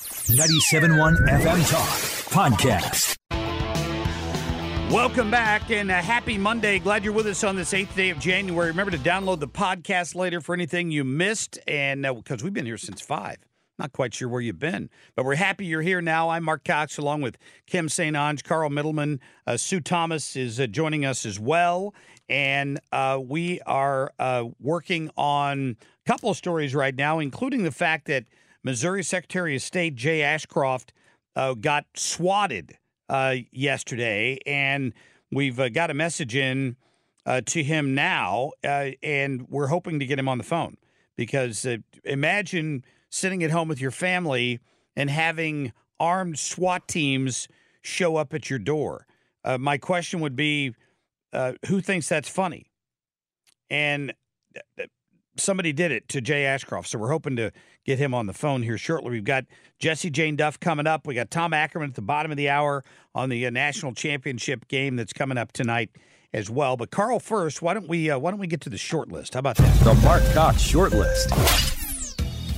97.1 FM Talk Podcast. Welcome back and a happy Monday. Glad you're with us on this eighth day of January. Remember to download the podcast later for anything you missed. And because uh, we've been here since five, not quite sure where you've been, but we're happy you're here now. I'm Marc Cox along with Kim St. Onge, Carl Middleman. Uh, Sue Thomas is uh, joining us as well. And uh, we are uh, working on a couple of stories right now, including the fact that Missouri Secretary of State Jay Ashcroft uh, got swatted uh, yesterday, and we've uh, got a message in uh, to him now, uh, and we're hoping to get him on the phone because uh, imagine sitting at home with your family and having armed SWAT teams show up at your door. my question would be, who thinks that's funny? And somebody did it to Jay Ashcroft, so we're hoping to get him on the phone here shortly. We've got Jessie Jane Duff coming up. We got Tom Ackerman at the bottom of the hour on the uh, national championship game that's coming up tonight as well. But Carl, first, why don't we uh, why don't we get to the short list? How about that? The Marc Cox short list.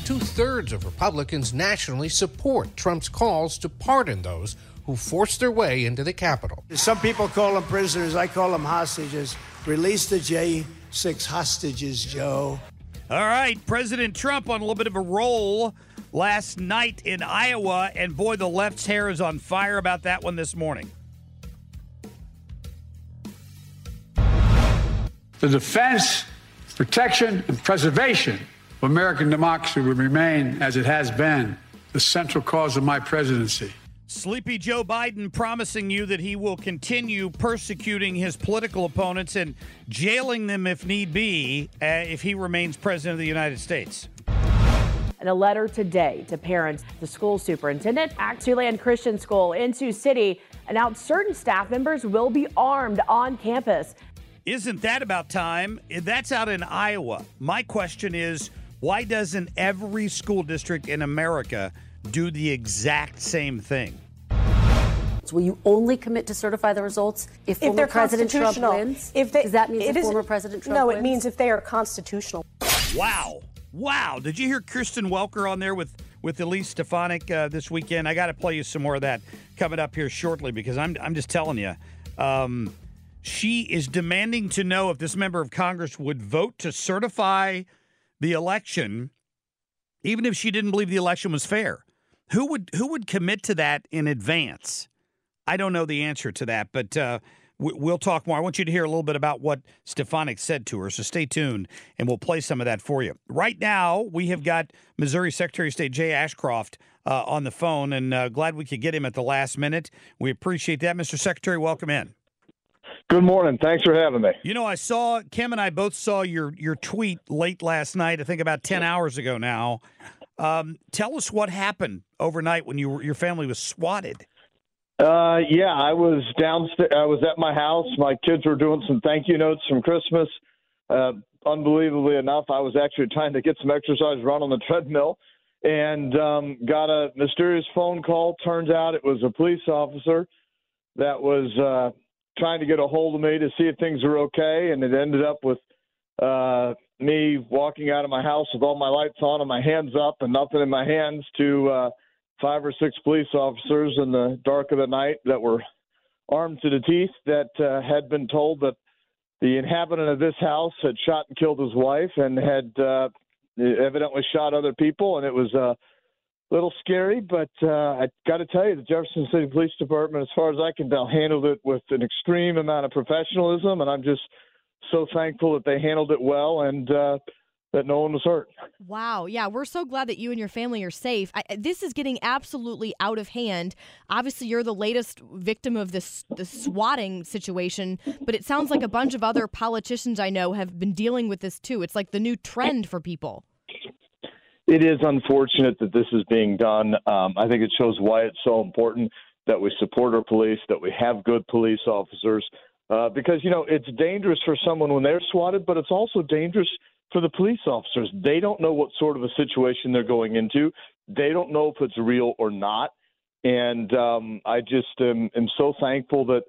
Two thirds of Republicans nationally support Trump's calls to pardon those who forced their way into the Capitol. Some people call them prisoners. I call them hostages. Release the J six hostages, Joe. All right, President Trump on a little bit of a roll last night in Iowa, and boy, the left's hair is on fire about that one this morning. The defense, protection, and preservation of American democracy will remain, as it has been, the central cause of my presidency. Sleepy Joe Biden promising you that he will continue persecuting his political opponents and jailing them if need be uh, if he remains president of the United States. In a letter today to parents, the school superintendent at Siouxland Christian School in Sioux City announced certain staff members will be armed on campus. Isn't that about time? That's out in Iowa. My question is why doesn't every school district in America do the exact same thing. Will you only commit to certify the results if, if former President Trump wins? If they, Does that mean if former President Trump No, wins? it means if they are constitutional. Wow. Wow. Did you hear Kristen Welker on there with, with Elise Stefanik uh, this weekend? I got to play you some more of that coming up here shortly because I'm, I'm just telling you. Um, she is demanding to know if this member of Congress would vote to certify the election, even if she didn't believe the election was fair. Who would who would commit to that in advance? I don't know the answer to that, but uh, we'll talk more. I want you to hear a little bit about what Stefanik said to her, so stay tuned, and we'll play some of that for you. Right now, we have got Missouri Secretary of State Jay Ashcroft uh, on the phone, and uh, glad we could get him at the last minute. We appreciate that, Mr. Secretary. Welcome in. Good morning. Thanks for having me. You know, I saw Kim and I both saw your your tweet late last night. I think about ten hours ago now. Um, tell us what happened overnight when you were, your family was swatted. Uh, yeah, I was downstairs. I was at my house. My kids were doing some thank you notes from Christmas. Uh, unbelievably enough, I was actually trying to get some exercise run on the treadmill and um, got a mysterious phone call. Turns out it was a police officer that was uh, trying to get a hold of me to see if things were okay, and it ended up with uh, me walking out of my house with all my lights on and my hands up and nothing in my hands to uh, five or six police officers in the dark of the night that were armed to the teeth that uh, had been told that the inhabitant of this house had shot and killed his wife and had uh, evidently shot other people and it was uh, little scary, but uh, I got to tell you, the Jefferson City Police Department, as far as I can tell, handled it with an extreme amount of professionalism, and I'm just so thankful that they handled it well and uh, that no one was hurt. Wow. Yeah, we're so glad that you and your family are safe. I, this is getting absolutely out of hand. Obviously, you're the latest victim of this the swatting situation, but it sounds like a bunch of other politicians I know have been dealing with this too. It's like the new trend for people it is unfortunate that this is being done. Um, I think it shows why it's so important that we support our police, that we have good police officers, uh, because you know it's dangerous for someone when they're swatted, but it's also dangerous for the police officers. They don't know what sort of a situation they're going into. They don't know if it's real or not. And um, I just am, am so thankful that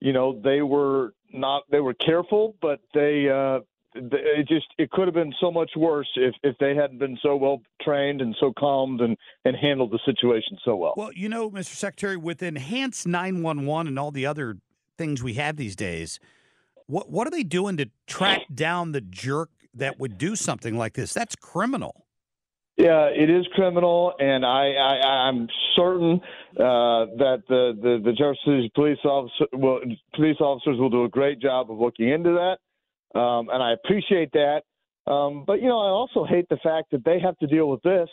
you know they were not they were careful, but they uh, it just it could have been so much worse if if they hadn't been so well trained and so calmed and and handled the situation so well. Well, you know, Mr. Secretary, with enhanced 911 and all the other things we have these days, what what are they doing to track down the jerk that would do something like this? That's criminal. Yeah, it is criminal, and I, I I'm certain uh, that the, the the Jefferson City police officer, well, police officers will do a great job of looking into that um, and I appreciate that. Um, but you know, I also hate the fact that they have to deal with this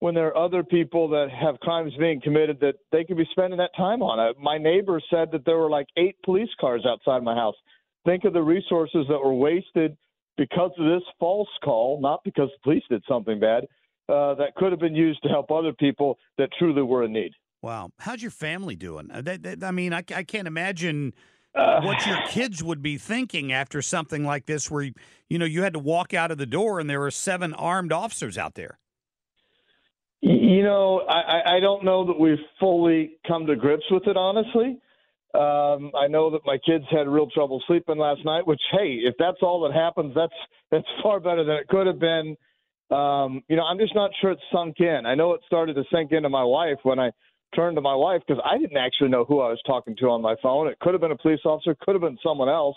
when there are other people that have crimes being committed that they could be spending that time on. Uh, my neighbor said that there were like eight police cars outside my house. Think of the resources that were wasted because of this false call, not because the police did something bad, uh, that could have been used to help other people that truly were in need. Wow. How's your family doing? Uh, I mean, I, I can't imagine uh, what your kids would be thinking after something like this, where you know you had to walk out of the door and there were seven armed officers out there. You know, I, I don't know that we've fully come to grips with it, honestly. Um, I know that my kids had real trouble sleeping last night. Which, hey, if that's all that happens, that's that's far better than it could have been. Um, you know, I'm just not sure it's sunk in. I know it started to sink into my wife when I turned to my wife because I didn't actually know who I was talking to on my phone. It could have been a police officer, could have been someone else.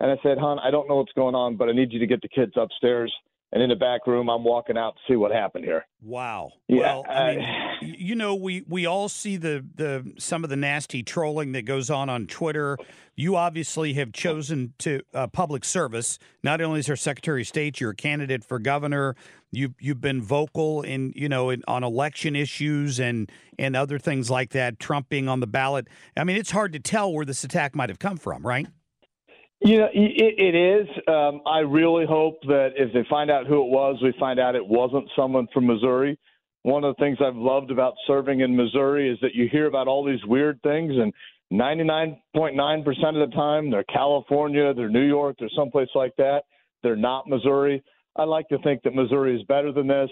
And I said, "Hon, I don't know what's going on, but I need you to get the kids upstairs." And in the back room, I'm walking out to see what happened here. Wow. Yeah, well, I mean, you know, we we all see the the some of the nasty trolling that goes on on Twitter. You obviously have chosen to uh, public service. Not only as our Secretary of State, you're a candidate for governor. You've you've been vocal in you know in, on election issues and and other things like that. Trump being on the ballot. I mean, it's hard to tell where this attack might have come from, right? You know, it, it is. Um, I really hope that if they find out who it was, we find out it wasn't someone from Missouri. One of the things I've loved about serving in Missouri is that you hear about all these weird things, and 99.9% of the time they're California, they're New York, they're someplace like that. They're not Missouri. I like to think that Missouri is better than this.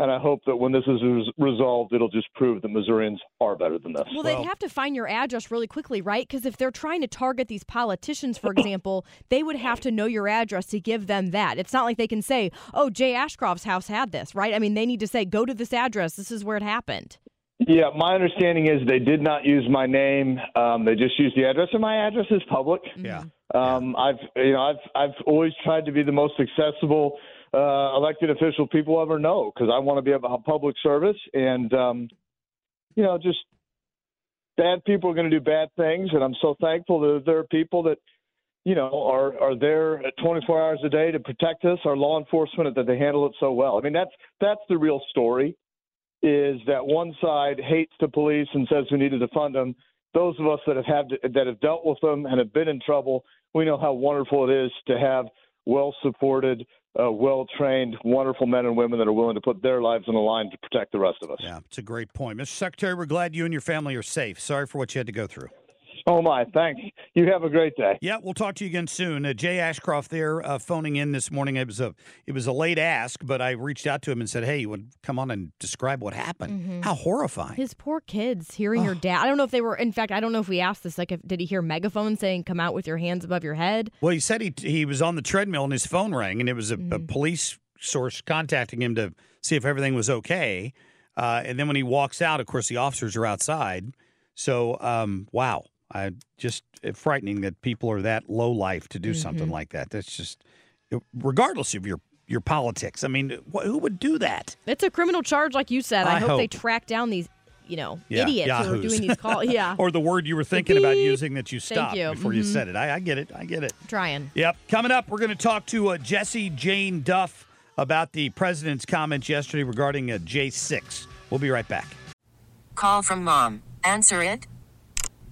And I hope that when this is resolved, it'll just prove that Missourians are better than this. Well, they'd have to find your address really quickly, right? Because if they're trying to target these politicians, for example, they would have to know your address to give them that. It's not like they can say, oh, Jay Ashcroft's house had this, right? I mean, they need to say, go to this address. This is where it happened. Yeah, my understanding is they did not use my name. Um, they just used the address, and my address is public. Yeah. Um, I've you know I've I've always tried to be the most accessible uh, elected official people ever know because I want to be a public service and um, you know just bad people are going to do bad things and I'm so thankful that there are people that you know are are there 24 hours a day to protect us our law enforcement that they handle it so well. I mean that's that's the real story is that one side hates the police and says we need to defund them. Those of us that have had to, that have dealt with them and have been in trouble we know how wonderful it is to have well supported uh, well trained, wonderful men and women that are willing to put their lives on the line to protect the rest of us. Yeah, it's a great point. Mr. Secretary, we're glad you and your family are safe. Sorry for what you had to go through. Oh my, thanks. You have a great day. Yeah, we'll talk to you again soon. Uh, Jay Ashcroft there, uh, phoning in this morning. It was a it was a late ask, but I reached out to him and said, "Hey, you would come on and describe what happened? Mm-hmm. How horrifying!" His poor kids hearing oh. your dad. I don't know if they were. In fact, I don't know if we asked this. Like, if, did he hear megaphone saying, "Come out with your hands above your head"? Well, he said he he was on the treadmill and his phone rang, and it was a, mm-hmm. a police source contacting him to see if everything was okay. Uh, and then when he walks out, of course, the officers are outside. So, um, wow. I just uh, frightening that people are that low life to do mm-hmm. something like that. That's just, regardless of your your politics. I mean, wh- who would do that? It's a criminal charge, like you said. I, I hope, they track down these, you know, Yeah, idiots who are doing these calls. Yeah, or the word you were thinking about using that you stopped you. before you Mhm. said it. I, I get it. I get it. trying. Yep. Coming up, we're going to talk to uh, Jessie Jane Duff about the president's comments yesterday regarding uh, J6. We'll be right back. Call from mom. Answer it.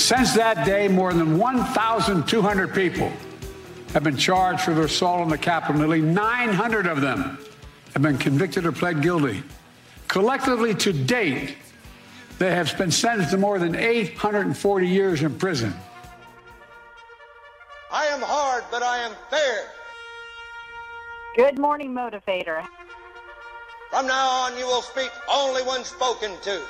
Since that day, more than 1,200 people have been charged for their assault on the Capitol. Nearly 900 of them have been convicted or pled guilty. Collectively, to date, they have been sentenced to more than 840 years in prison. I am hard, but I am fair. Good morning, motivator. From now on, you will speak only when spoken to.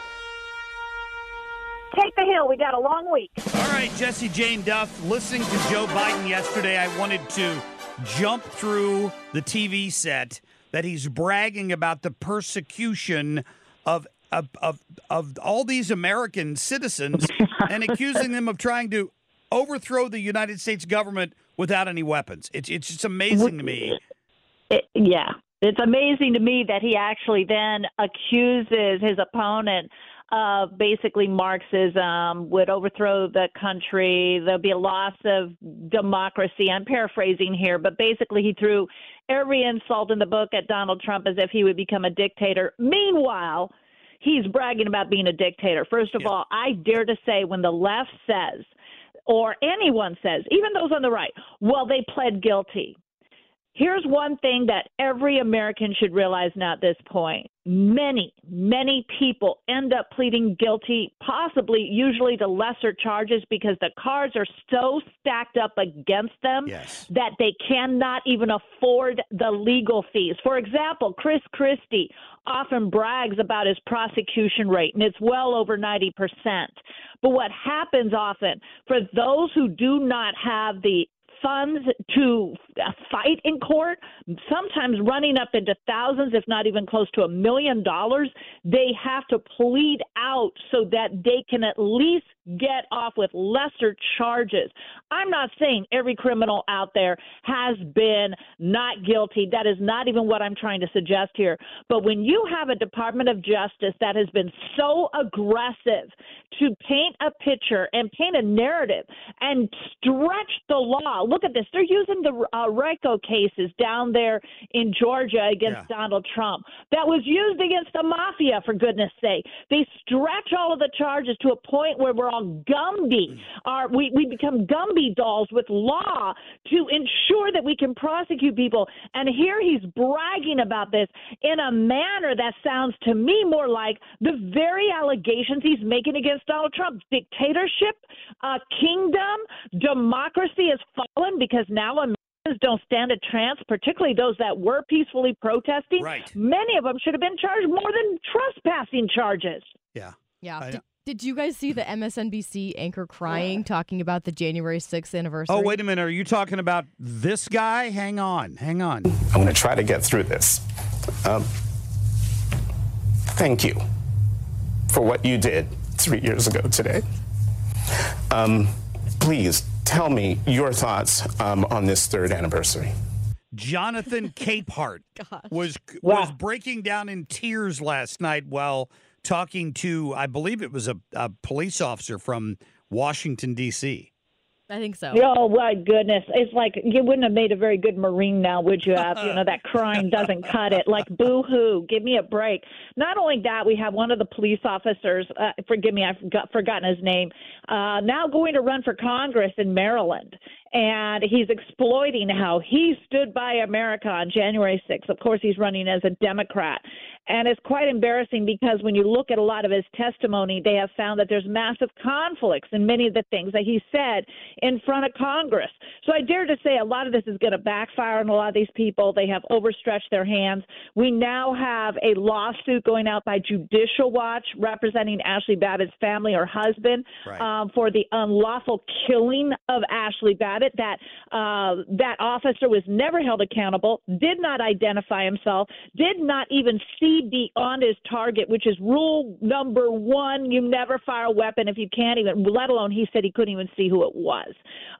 Take the hill. We got a long week. All right, Jessie Jane Duff. Listening to Joe Biden yesterday, I wanted to jump through the TV set that he's bragging about the persecution of of of, of all these American citizens and accusing them of trying to overthrow the United States government without any weapons. It's it's just amazing to me. It, yeah. It's amazing to me that he actually then accuses his opponent of basically Marxism, would overthrow the country. There'll be a loss of democracy. I'm paraphrasing here, but basically he threw every insult in the book at Donald Trump as if he would become a dictator. Meanwhile, he's bragging about being a dictator. First of all, I dare to say when the left says, or anyone says, even those on the right, well, they pled guilty. Here's one thing that every American should realize now at this point. Many, many people end up pleading guilty, possibly usually to lesser charges because the cards are so stacked up against them that they cannot even afford the legal fees. For example, Chris Christie often brags about his prosecution rate, and it's well over 90%. But what happens often for those who do not have the funds to fight in court, sometimes running up into thousands, if not even close to a million dollars, they have to plead out so that they can at least get off with lesser charges. I'm not saying every criminal out there has been not guilty. That is not even what I'm trying to suggest here. But when you have a Department of Justice that has been so aggressive to paint a picture and paint a narrative and stretch the law, look at this. They're using the uh, RICO cases down there in Georgia against Donald Trump. That was used against the mafia, for goodness sake. They stretch all of the charges to a point where we're all Gumby. Our, we, we become Gumby dolls with law to ensure that we can prosecute people. And here he's bragging about this in a manner that sounds to me more like the very allegations he's making against Donald Trump. Dictatorship, uh, kingdom, democracy has fallen because now Americans don't stand a chance, particularly those that were peacefully protesting. Right. Many of them should have been charged more than trespassing charges. Yeah. Yeah. Did, did you guys see the MSNBC anchor crying, talking about the January 6th anniversary? Oh, wait a minute. Are you talking about this guy? Hang on. Hang on. I'm going to try to get through this. Um, thank you for what you did three years ago today. Um, please tell me your thoughts um, on this third anniversary. Jonathan Capehart was was breaking down in tears last night while talking to, I believe it was a, a police officer from Washington D.C. I think so. Oh my goodness! It's like you wouldn't have made a very good Marine now, would you have? you know that crying doesn't cut it. Like boo hoo, give me a break. Not only that, we have one of the police officers. Uh, forgive me, I've got, forgotten his name. Uh, now going to run for Congress in Maryland, and he's exploiting how he stood by America on January 6th. Of course, he's running as a Democrat. And it's quite embarrassing because when you look at a lot of his testimony, they have found that there's massive conflicts in many of the things that he said in front of Congress. So I dare to say a lot of this is going to backfire on a lot of these people. They have overstretched their hands. We now have a lawsuit going out by Judicial Watch representing Ashley Babbitt's family or husband right. um, for the unlawful killing of Ashley Babbitt. That uh, that officer was never held accountable, did not identify himself, did not even see beyond his target, which is rule number one. You never fire a weapon if you can't even, let alone he said he couldn't even see who it was.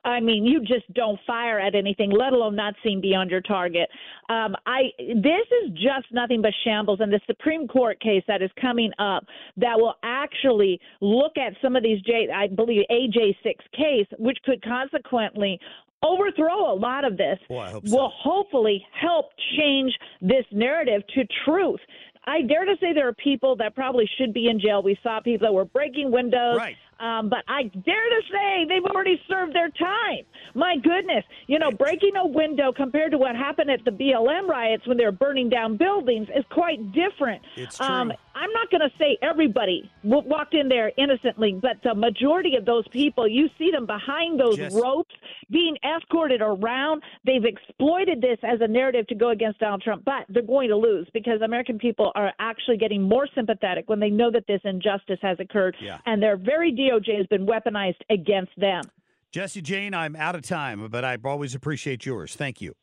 I mean, you just don't fire at anything, let alone not seeing beyond your target. Um, I this is just nothing but shambles, and the Supreme Court case that is coming up that will actually look at some of these J, I believe AJ six case, which could consequently overthrow a lot of this Boy, so. will hopefully help change this narrative to truth. I dare to say there are people that probably should be in jail. We saw people that were breaking windows. Right. Um, but I dare to say they've already served their time. My goodness, you know, breaking a window compared to what happened at the BLM riots when they were burning down buildings is quite different. It's true. Um, I'm not going to say everybody walked in there innocently, but the majority of those people, you see them behind those Just- ropes being escorted around. They've exploited this as a narrative to go against Donald Trump, but they're going to lose because American people are actually getting more sympathetic when they know that this injustice has occurred, Yeah. and their very DOJ has been weaponized against them. Jessie Jane, I'm out of time, but I always appreciate yours. Thank you.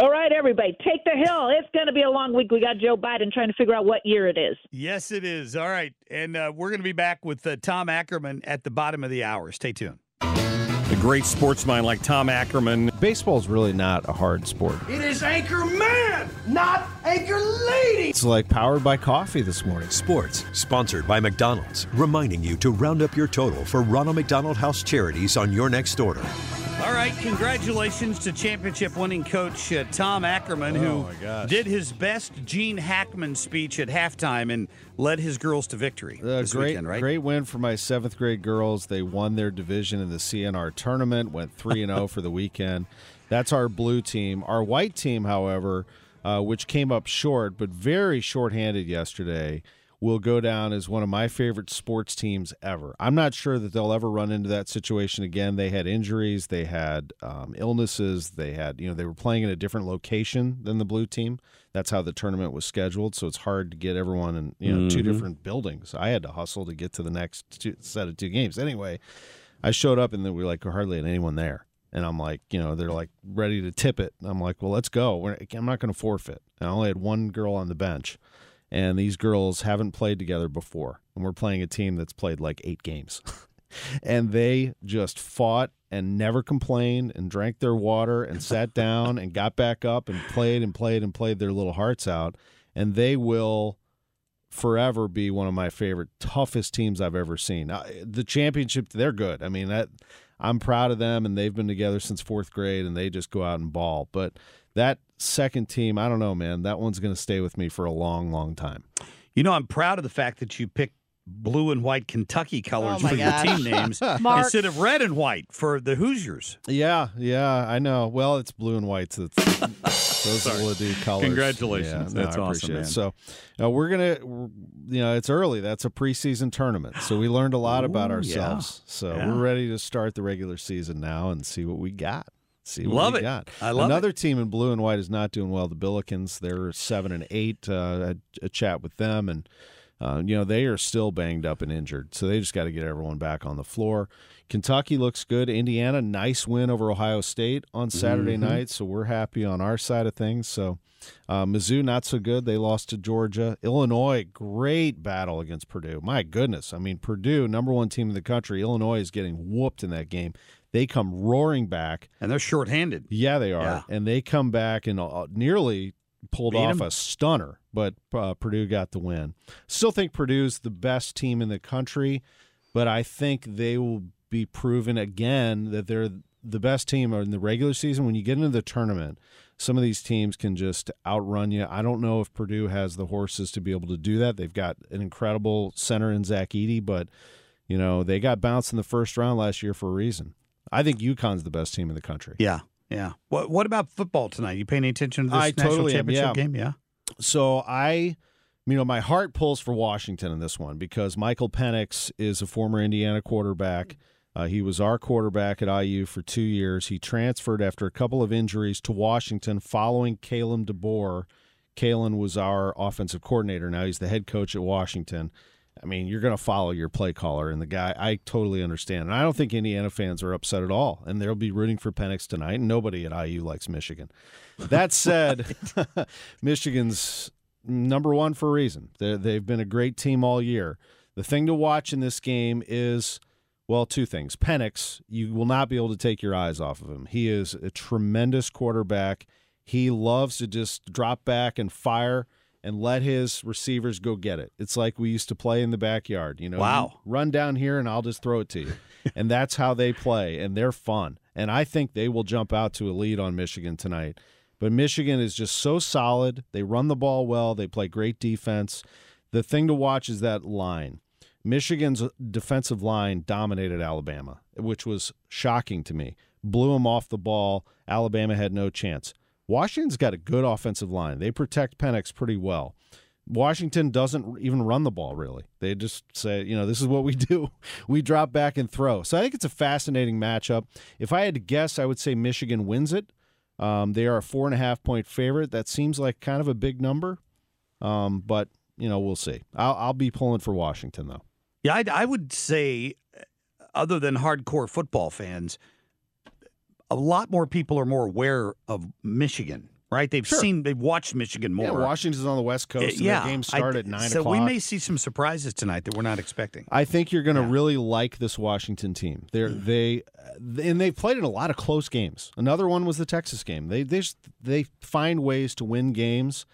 All right, everybody, take the hill. It's going to be a long week. We got Joe Biden trying to figure out what year it is. Yes, it is. All right. And uh, we're going to be back with uh, Tom Ackerman at the bottom of the hour. Stay tuned. A great sports mind like Tom Ackerman. Baseball's really not a hard sport. It is Anchor Man, not Anchor Lady. It's like powered by coffee this morning. Sports, sponsored by McDonald's, reminding you to round up your total for Ronald McDonald House charities on your next order. All right, congratulations to championship winning coach uh, Tom Ackerman, Oh, who did his best Gene Hackman speech at halftime and led his girls to victory Uh, great, weekend, right? great win for my seventh grade girls. They won their division in the CNR tournament, went 3 and 0 for the weekend. That's our blue team. Our white team, however, uh, which came up short, but very shorthanded yesterday, will go down as one of my favorite sports teams ever. I'm not sure that they'll ever run into that situation again. They had injuries, they had um, illnesses, they had, you know, they were playing in a different location than the blue team. That's how the tournament was scheduled, so it's hard to get everyone in, you know, two Mhm. different buildings. I had to hustle to get to the next two, set of two games. Anyway, I showed up and then we like hardly had anyone there. And I'm like, you know, they're like ready to tip it. And I'm like, well, let's go. We're, I'm not going to forfeit. And I only had one girl on the bench, and these girls haven't played together before. And we're playing a team that's played like eight games. and they just fought and never complained and drank their water and sat down and got back up and played and played and played their little hearts out. And they will forever be one of my favorite toughest teams I've ever seen. Uh, the championship, they're good. I mean, that I'm proud of them, and they've been together since fourth grade, and they just go out and ball. But that second team, I don't know, man. That one's going to stay with me for a long, long time. You know, I'm proud of the fact that you picked blue and white Kentucky colors Oh, my for your team names instead of red and white for the Hoosiers. Yeah, yeah, I know. Well, it's blue and white. So it's, those Sorry. will do colors. Congratulations. Yeah, That's I awesome, man. So uh, we're gonna, you know, it's early. That's a preseason tournament, so we learned a lot about ourselves. yeah. So Yeah. we're ready to start the regular season now and see what we got. See what Love we it. got. I love Another team in blue and white is not doing well. The Billikens. They're seven and eight. Uh, I had a chat with them and. Uh, you know, they are still banged up and injured, so they just got to get everyone back on the floor. Kentucky looks good. Indiana, nice win over Ohio State on Saturday Mhm. night, so we're happy on our side of things. So, uh, Mizzou, not so good. They lost to Georgia. Illinois, great battle against Purdue. My goodness. I mean, Purdue, number one team in the country. Illinois is getting whooped in that game. They come roaring back. And they're shorthanded. Yeah, they are. Yeah. And they come back and uh, nearly pulled Beat off 'em. a stunner, but uh, Purdue got the win. Still think Purdue's the best team in the country, but I think they will be proven again that they're the best team in the regular season. When you get into the tournament, some of these teams can just outrun you. I don't know if Purdue has the horses to be able to do that. They've got an incredible center in Zach Edey, but you know they got bounced in the first round last year for a reason. I think UConn's the best team in the country. Yeah, yeah. What What about football tonight? You paying any attention to this I national totally am, championship yeah. game? Yeah. So I, you know, my heart pulls for Washington in this one because Michael Penix is a former Indiana quarterback. Uh, he was our quarterback at IU for two years. He transferred after a couple of injuries to Washington following Kalen DeBoer. Kalen was our offensive coordinator. Now he's the head coach at Washington. I mean, you're going to follow your play caller, and the guy, I totally understand. And I don't think Indiana fans are upset at all. And they'll be rooting for Penix tonight. And nobody at IU likes Michigan. That said, Michigan's number one for a reason. they they've been a great team all year. The thing to watch in this game is, well, two things. Penix, you will not be able to take your eyes off of him. He is a tremendous quarterback. He loves to just drop back and fire and let his receivers go get it. It's like we used to play in the backyard. You know, Wow. you run down here and I'll just throw it to you. and that's how they play, and they're fun. And I think they will jump out to a lead on Michigan tonight. But Michigan is just so solid. They run the ball well. They play great defense. The thing to watch is that line. Michigan's defensive line dominated Alabama, which was shocking to me. Blew them off the ball. Alabama had no chance. Washington's got a good offensive line. They protect Penix pretty well. Washington doesn't even run the ball really. They just say, you know, this is what we do. We drop back and throw. So I think it's a fascinating matchup. If I had to guess, I would say Michigan wins it. Um, they are a four and a half point favorite. That seems like kind of a big number, um, but you know we'll see. I'll, I'll be pulling for Washington though. Yeah, I, I would say, uh, other than hardcore football fans, a lot more people are more aware of Michigan. Right? They've Sure. seen, they've watched Michigan more. Yeah, Washington's on the West Coast. And yeah, games start I- at nine so o'clock. we may see some surprises tonight that we're not expecting. I think you're going to really like this Washington team. They're Mm. they and they've played in a lot of close games. Another one was the Texas game. They they they find ways to win games,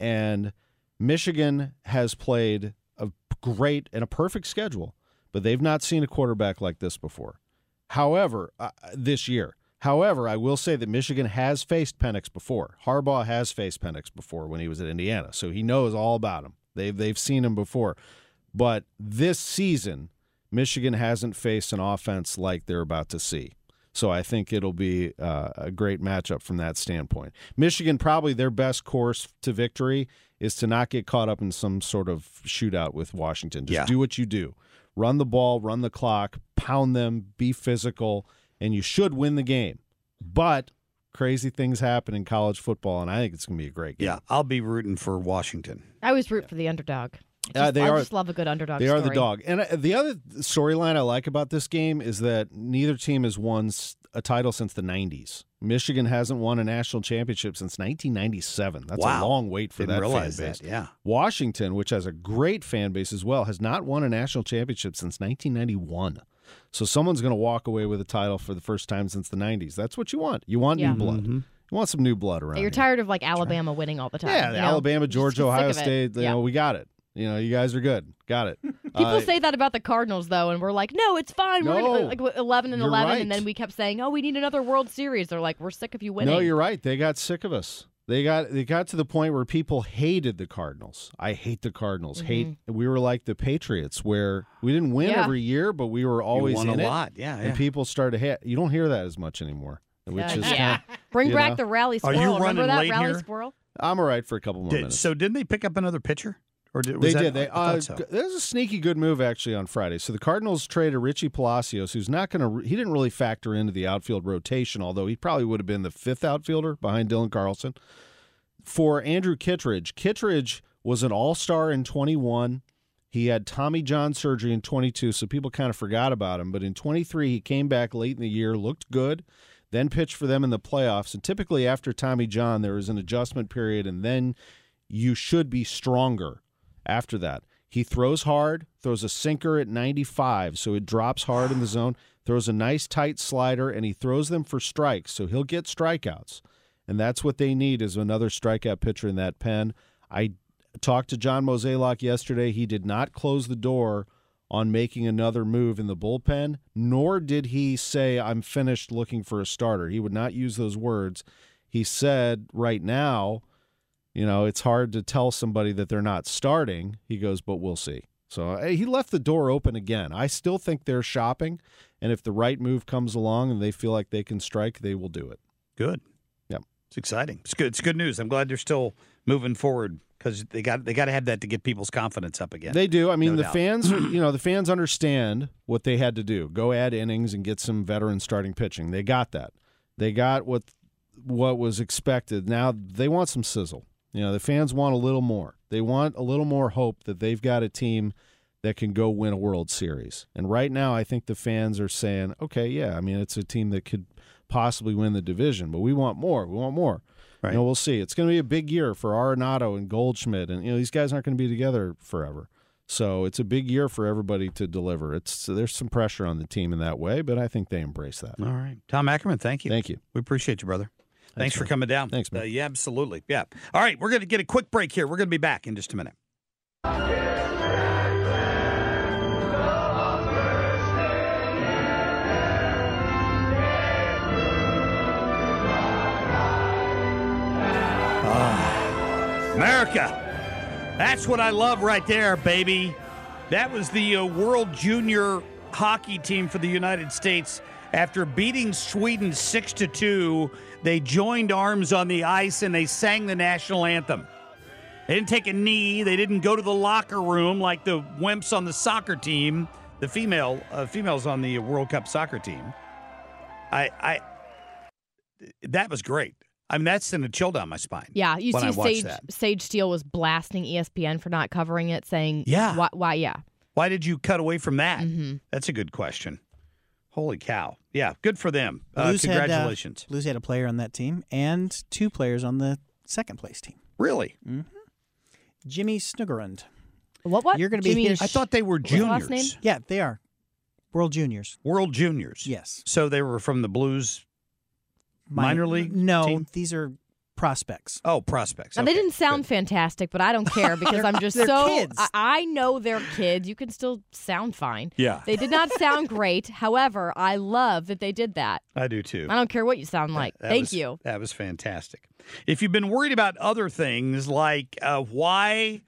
and Michigan has played a great and a perfect schedule, but they've not seen a quarterback like this before. However, uh, this year. However, I will say that Michigan has faced Penix before. Harbaugh has faced Penix before when he was at Indiana, so he knows all about him. They've they've seen him before. But this season, Michigan hasn't faced an offense like they're about to see. So I think it'll be uh, a great matchup from that standpoint. Michigan probably their best course to victory is to not get caught up in some sort of shootout with Washington. Just Yeah. do what you do. Run the ball, run the clock, pound them, be physical, and you should win the game. But crazy things happen in college football, and I think it's going to be a great game. Yeah, I'll be rooting for Washington. I always root for the underdog. I Uh, just, they I are- just love a good underdog. They are the story. dog. And uh, the other storyline I like about this game is that neither team has won a title since the 90s. Michigan hasn't won a national championship since 1997. That's Wow. a long wait for Didn't that realize fan base. that, yeah. Washington, which has a great fan base as well, has not won a national championship since 1991. So someone's going to walk away with a title for the first time since the 90s. That's what you want. You want Yeah. new blood. Mm-hmm. You want some new blood around. You're here. tired of like Alabama winning all the time. Yeah, you know? Alabama, Georgia, Ohio of it. State. You Yeah. know, we got it. You know, you guys are good. Got it. People Uh, say that about the Cardinals, though, and we're like, no, it's fine. We're gonna, like eleven and eleven, right. and then we kept saying, oh, we need another World Series. They're like, we're sick of you winning. No, you're right. They got sick of us. They got they got to the point where people hated the Cardinals. I hate the Cardinals. Hate. Mm-hmm. We were like the Patriots, where we didn't win Yeah. every year, but we were always you won a it. lot. Yeah, and yeah. people started. Ha- you don't hear that as much anymore, which Yeah. is Yeah. kinda- Bring back know. the rally Are squirrel. you Remember running that late rally here? squirrel? I'm all right for a couple more Did- minutes. so didn't they pick up another pitcher? Or did, They was that- did. They uh, so. there's a sneaky good move actually on Friday. So the Cardinals traded Richie Palacios, who's not going to. He didn't really factor into the outfield rotation, although he probably would have been the fifth outfielder behind Dylan Carlson. For Andrew Kittredge, Kittredge was an All Star in 21. He had Tommy John surgery in 22, so people kind of forgot about him. But in 23, he came back late in the year, looked good, then pitched for them in the playoffs. And typically after Tommy John, there is an adjustment period, and then you should be stronger after that. He throws hard, throws a sinker at 95, so it drops hard in the zone, throws a nice tight slider, and he throws them for strikes, so he'll get strikeouts. And that's what they need is another strikeout pitcher in that pen. I talked to John Mozeliak yesterday. He did not close the door on making another move in the bullpen, nor did he say, I'm finished looking for a starter. He would not use those words. He said, right now, you know, it's hard to tell somebody that they're not starting. He goes, but we'll see. So uh, he left the door open again. I still think they're shopping, and if the right move comes along and they feel like they can strike, they will do it. Good. Yep. It's exciting. It's good. It's good news. I'm glad they're still moving forward because they got they got to have that to get people's confidence up again. They do. I mean, No the doubt. fans, you know, the fans understand what they had to do: go add innings and get some veteran starting pitching. They got that. They got what what was expected. Now they want some sizzle. You know, the fans want a little more. They want a little more hope that they've got a team that can go win a World Series. And right now, I think the fans are saying, okay, yeah, I mean, it's a team that could possibly win the division, but we want more. We want more. Right. You know, we'll see. It's going to be a big year for Arenado and Goldschmidt, and you know these guys aren't going to be together forever. So it's a big year for everybody to deliver. It's there's some pressure on the team in that way, but I think they embrace that. All right, Tom Ackerman, thank you. Thank you. We appreciate you, brother. Thanks, for coming down. Thanks, man. Uh, yeah, absolutely. Yeah. All right, we're going to get a quick break here. We're going to be back in just a minute. Ah, America. That's what I love right there, baby. That was the uh, World Junior Hockey team for the United States. After beating Sweden 6 to 2, they joined arms on the ice and they sang the national anthem. They didn't take a knee. They didn't go to the locker room like the wimps on the soccer team, the female uh, females on the World Cup soccer team. I, I, that was great. I mean, that sent a chill down my spine. Yeah, you see Sage. Sage Steele was blasting ESPN for not covering it, saying, Yeah. why, why yeah." Why did you cut away from that? Mm-hmm. That's a good question. Holy cow! Yeah, good for them. Uh, Blues had, uh, congratulations. Blues had a player on that team and two players on the second place team. really? hmm Jimmy Snuggerud. What? What? You're going to be Jimmy- here. I thought they were What's his last name? Yeah, they are. World Juniors. World Juniors. Yes. So they were from the Blues minor Mi- league. No, team? these are prospects. Oh, prospects. Now, they didn't sound fantastic, but I don't care because I'm just so. kids. I, I know they're kids. You can still sound fine. Yeah. They did not sound great. However, I love that they did that. I do too. I don't care what you sound like. That Thank was- you. That was fantastic. If you've been worried about other things like uh, why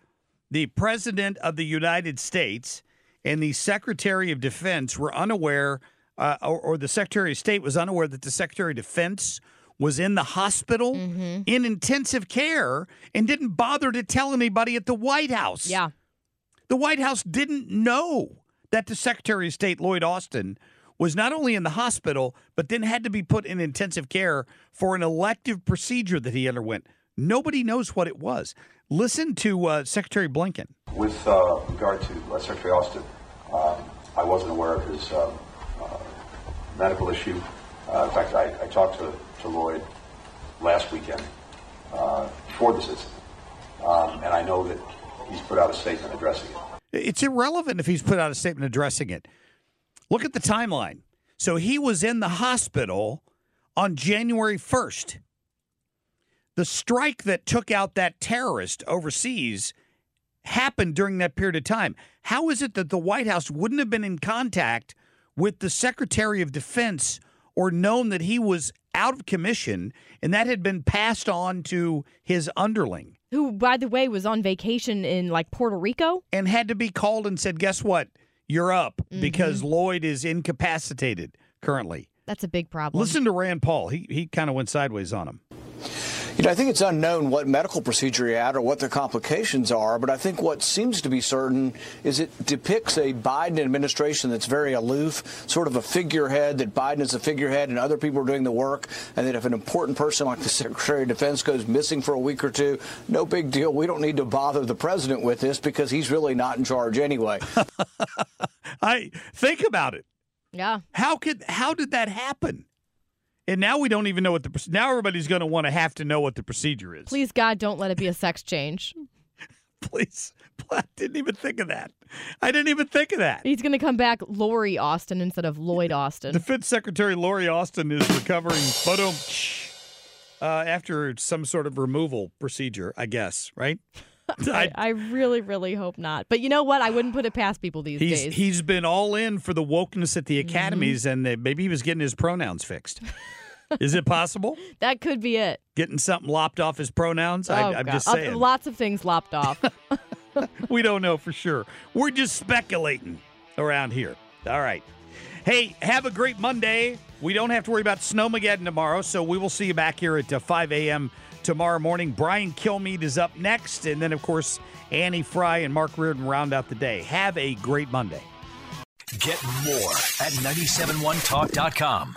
the President of the United States and the Secretary of Defense were unaware, uh, or, or the Secretary of State was unaware that the Secretary of Defense was in the hospital Mm-hmm. in intensive care and didn't bother to tell anybody at the White House. Yeah. The White House didn't know that the Secretary of State, Lloyd Austin, was not only in the hospital, but then had to be put in intensive care for an elective procedure that he underwent. Nobody knows what it was. Listen to uh, Secretary Blinken. With uh, regard to uh, Secretary Austin, um, I wasn't aware of his um, uh, medical issue. Uh, in fact, I, I talked to, to Lloyd last weekend uh, before this incident, um, and I know that he's put out a statement addressing it. It's irrelevant if he's put out a statement addressing it. Look at the timeline. So he was in the hospital on January 1st. The strike that took out that terrorist overseas happened during that period of time. How is it that the White House wouldn't have been in contact with the Secretary of Defense or known that he was out of commission and that had been passed on to his underling? Who, by the way, was on vacation in like Puerto Rico? and had to be called and said, "Guess what? You're up mm-hmm. because Lloyd is incapacitated currently." That's a big problem. Listen to Rand Paul. He he kind of went sideways on him. You know, I think it's unknown what medical procedure he had or what the complications are, but I think what seems to be certain is it depicts a Biden administration that's very aloof, sort of a figurehead, that Biden is a figurehead and other people are doing the work, and that if an important person like the Secretary of Defense goes missing for a week or two, no big deal. We don't need to bother the president with this because he's really not in charge anyway. I think about it. Yeah. How could how did that happen? And now we don't even know what the now everybody's going to want to have to know what the procedure is. Please, God, don't let it be a sex change. Please, I didn't even think of that. I didn't even think of that. He's going to come back Lori Austin instead of Lloyd Austin. Defense Secretary Lori Austin is recovering photo uh, after some sort of removal procedure, I guess, right? I, I, really, really hope not. But you know what? I wouldn't put it past people these he's, days. He's been all in for the wokeness at the Mm-hmm. academies, mm-hmm. and maybe he was getting his pronouns fixed. Is it possible? that could be it. Getting something lopped off his pronouns? Oh, I, am just saying. Lots of things lopped off. we don't know for sure. We're just speculating around here. All right. Hey, have a great Monday. We don't have to worry about Snowmageddon tomorrow, so we will see you back here at uh, 5 a.m. tomorrow morning. Brian Kilmeade is up next, and then, of course, Annie Frey and Mark Reardon round out the day. Have a great Monday. Get more at 971talk.com.